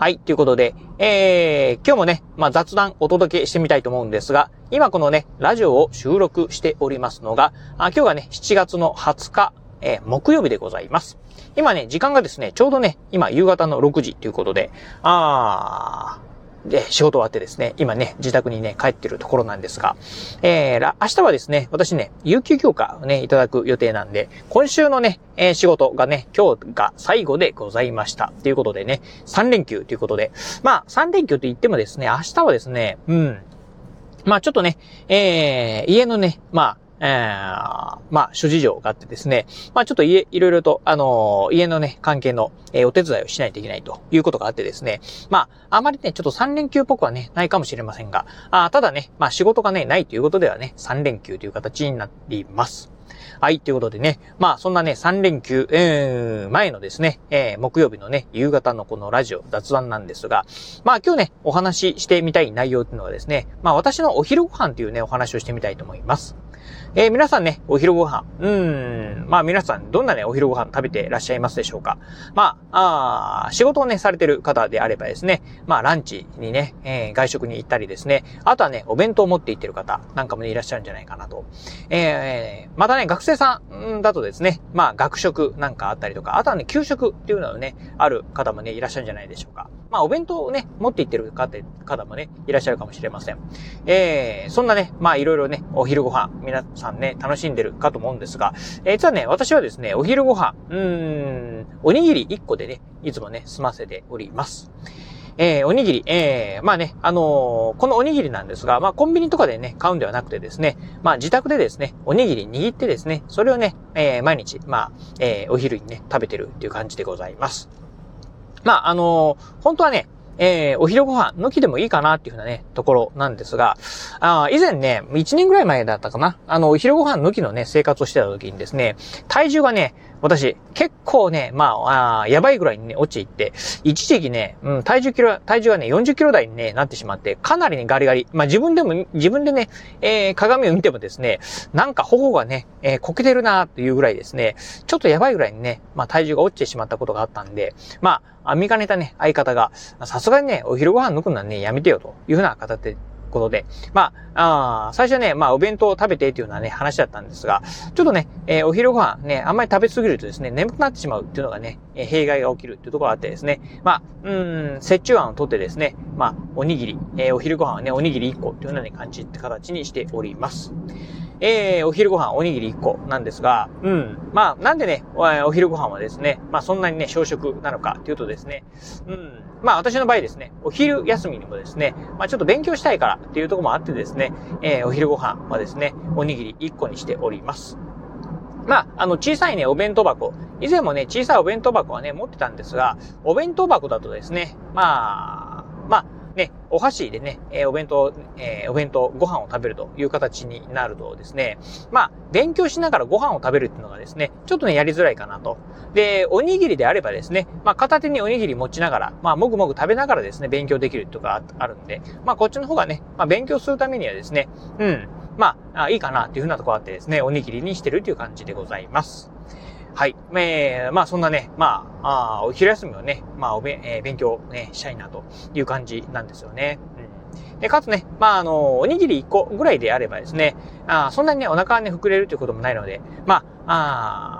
はい。ということで、えー、今日もね、まあ、雑談お届けしてみたいと思うんですが、今このね、ラジオを収録しておりますのが、あ今日がね、7月の20日、えー、木曜日でございます。今ね、時間がですね、ちょうどね、今夕方の6時ということで、あー、で、仕事終わってですね、今ね、自宅にね、帰ってるところなんですが、えー、明日はですね、私ね、有給強化をね、いただく予定なんで、今週のね、えー、仕事がね、今日が最後でございました。ということでね、3連休ということで、まあ、3連休と言ってもですね、明日はですね、うん、まあちょっとね、えー、家のね、まあ、えー、まあ、諸事情があってですね、まあ、ちょっと家、いろいろと、あのー、家のね、関係の、えー、お手伝いをしないといけないということがあってですね、まあ、あまりね、ちょっと3連休っぽくはね、ないかもしれませんが、あただね、まあ、仕事がね、ないということではね、3連休という形になります。はい、ということでね、まあそんなね、3連休、えー、前のですね、えー、木曜日のね、夕方のこのラジオ、雑談なんですが、まあ今日ね、お話ししてみたい内容っていうのはですね、まあ私のお昼ご飯というね、お話をしてみたいと思います。えー、皆さんね、お昼ご飯、うん、まあ皆さんどんなね、お昼ご飯食べてらっしゃいますでしょうか。まあ、あ仕事をね、されてる方であればですね、まあランチにね、えー、外食に行ったりですね、あとはね、お弁当を持って行ってる方なんかもね、いらっしゃるんじゃないかなと。えー、またね、学生さんだとですね、まあ学食なんかあったりとか、あとはね、給食っていうのをね、ある方もね、いらっしゃるんじゃないでしょうか。まあお弁当をね、持って行ってる方もね、いらっしゃるかもしれません。えー、そんなね、まあいろいろね、お昼ご飯、皆さんね、楽しんでるかと思うんですが、えー、実はね、私はですね、お昼ご飯、うーん、おにぎり1個でね、いつもね、済ませております。えー、おにぎり、えー、まあね、あのー、このおにぎりなんですが、まあコンビニとかでね、買うんではなくてですね、まあ自宅でですね、おにぎり握ってですね、それをね、えー、毎日、まあ、えー、お昼にね、食べてるっていう感じでございます。まあ、あのー、本当はね、えー、お昼ご飯抜きでもいいかなっていうふうなね、ところなんですが、あ以前ね、1年ぐらい前だったかな、あの、お昼ご飯抜きのね、生活をしてた時にですね、体重がね、私、結構ね、まあ、あやばいぐらいにね、落ちていって、一時期ね、うん、体重キロ、体重がね、40キロ台にね、なってしまって、かなりね、ガリガリ。まあ自分でも、自分でね、えー、鏡を見てもですね、なんか頬がね、えー、こけてるなっていうぐらいですね、ちょっとやばいぐらいにね、まあ体重が落ちてしまったことがあったんで、まあ、見かねたね、相方が、さすがにね、お昼ご飯抜くのはね、やめてよというふうな形で、ことで。まあ、あ最初はね、まあ、お弁当を食べてっていうようなね、話だったんですが、ちょっとね、えー、お昼ご飯ね、あんまり食べ過ぎるとですね、眠くなってしまうっていうのがね、えー、弊害が起きるっていうところがあってですね、まあ、うん、折衷案をとってですね、まあ、おにぎり、えー、お昼ご飯はね、おにぎり1個っていうような、ね、感じって形にしております。えー、お昼ご飯おにぎり1個なんですが、うん。まあ、なんでね、お昼ご飯はですね、まあそんなにね、小食なのかっていうとですね、うん。まあ私の場合ですね、お昼休みにもですね、まあちょっと勉強したいからっていうところもあってですね、えー、お昼ご飯はですね、おにぎり1個にしております。まあ、あの、小さいね、お弁当箱。以前もね、小さいお弁当箱はね、持ってたんですが、お弁当箱だとですね、まあ、まあ、ね、お箸でね、え、お弁当、え、お弁当、ご飯を食べるという形になるとですね、まあ、勉強しながらご飯を食べるっていうのがですね、ちょっとね、やりづらいかなと。で、おにぎりであればですね、まあ、片手におにぎり持ちながら、まあ、もぐもぐ食べながらですね、勉強できるとかあるんで、まあ、こっちの方がね、まあ、勉強するためにはですね、うん、まあ、いいかなっていうふうなところあってですね、おにぎりにしてるという感じでございます。はい。えー、まあそんなね、まあ、あお昼休みをね、まあおべ、えー、勉強ね、したいなという感じなんですよね。うん。で、かつね、まああの、おにぎり1個ぐらいであればですね、あそんなにね、お腹はね、膨れるということもないので、まあ、あ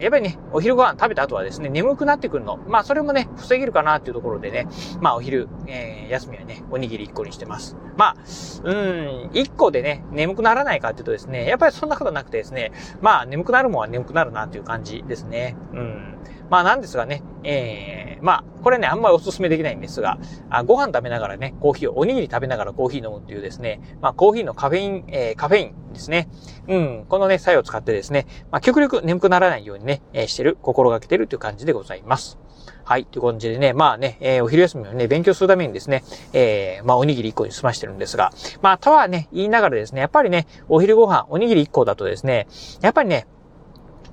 やっぱりね、お昼ご飯食べた後はですね、眠くなってくるの。まあ、それもね、防げるかなっていうところでね、まあ、お昼、えー、休みはね、おにぎり1個にしてます。まあ、うん、1個でね、眠くならないかっていうとですね、やっぱりそんなことなくてですね、まあ、眠くなるもんは眠くなるなっていう感じですね。うん。まあなんですがね、えー、まあ、これね、あんまりお勧めできないんですが、あご飯食べながらね、コーヒーを、おにぎり食べながらコーヒー飲むっていうですね、まあコーヒーのカフェイン、えー、カフェインですね。うん、このね、作用を使ってですね、まあ極力眠くならないようにね、ねえー、してる、心がけてるという感じでございます。はい。という感じでね、まあね、えー、お昼休みをね、勉強するためにですね、えー、まあおにぎり1個に済ましてるんですが、まあとはね、言いながらですね、やっぱりね、お昼ご飯、おにぎり1個だとですね、やっぱりね、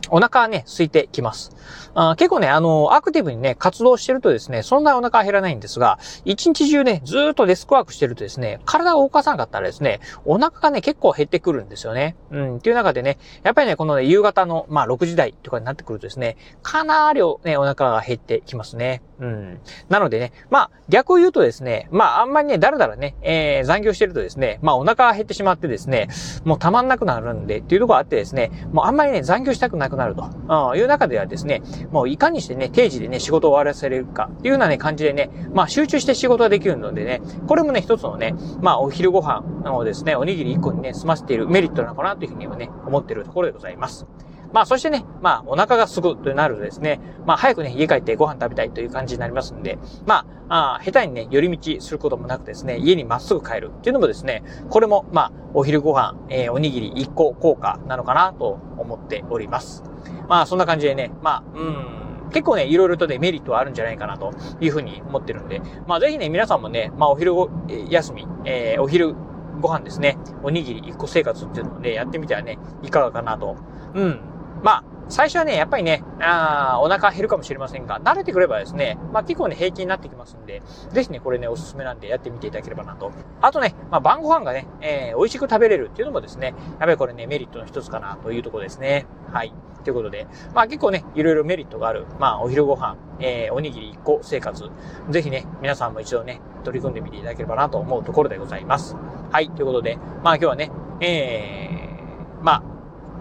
お腹はね、空いてきます。あ結構ね、あの、アクティブにね、活動してるとですね、そんなお腹は減らないんですが、一日中ね、ずっとデスクワークしてるとですね、体を動かさなかったらですね、お腹がね、結構減ってくるんですよね。うん、っていう中でね、やっぱりね、このね、夕方の、まあ、6時台とかになってくるとですね、かなりね、お腹が減ってきますね。うん。なのでね、まあ、逆を言うとですね、まあ、あんまりね、だらだらね、えー、残業してるとですね、まあ、お腹が減ってしまってですね、もうたまんなくなるんで、っていうところがあってですね、もうあんまりね、残業したくなくなると、うん、いう中ではですね、もういかにしてね、定時でね、仕事を終わらせれるか、っていうようなね、感じでね、まあ、集中して仕事ができるのでね、これもね、一つのね、まあ、お昼ご飯をですね、おにぎり1個にね、済ませているメリットなのかなというふうにはね、思っているところでございます。まあ、そしてね、まあ、お腹がすぐとなるとですね、まあ、早くね、家帰ってご飯食べたいという感じになりますんで、まあ、あ下手にね、寄り道することもなくですね、家にまっすぐ帰るっていうのもですね、これも、まあ、お昼ご飯、えー、おにぎり1個効果なのかなと思っております。まあ、そんな感じでね、まあ、うん、結構ね、いろいろとね、メリットはあるんじゃないかなというふうに思ってるんで、まあぜひね、皆さんもね、まあお昼ご、えー休み、えー、お昼ご飯ですね、おにぎり1個生活っていうのをね、やってみてはね、いかがかなと。うん。まあ、最初はね、やっぱりね、あお腹減るかもしれませんが、慣れてくればですね、まあ結構ね、平均になってきますんで、ぜひね、これね、おすすめなんでやってみていただければなと。あとね、まあ晩ご飯がね、えー、美味しく食べれるっていうのもですね、やっぱりこれね、メリットの一つかなというところですね。はい。ということで、まあ結構ね、いろいろメリットがある、まあお昼ご飯、えー、おにぎり1個生活、ぜひね、皆さんも一度ね、取り組んでみていただければなと思うところでございます。はい。ということで、まあ今日はね、えー、まあ、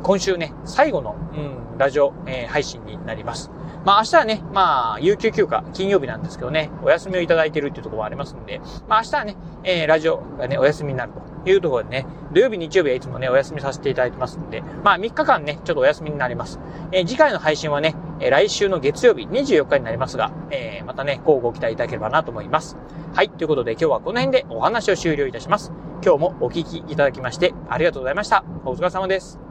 今週ね、最後の、うん、ラジオ、えー、配信になります。まあ明日はね、まあ、有給休暇、金曜日なんですけどね、お休みをいただいてるっていうところもありますんで、まあ明日はね、えー、ラジオがね、お休みになるというところでね、土曜日、日曜日はいつもね、お休みさせていただいてますんで、まあ3日間ね、ちょっとお休みになります。えー、次回の配信はね、えー、来週の月曜日、24日になりますが、えー、またね、こうご期待いただければなと思います。はい、ということで今日はこの辺でお話を終了いたします。今日もお聞きいただきましてありがとうございました。お疲れ様です。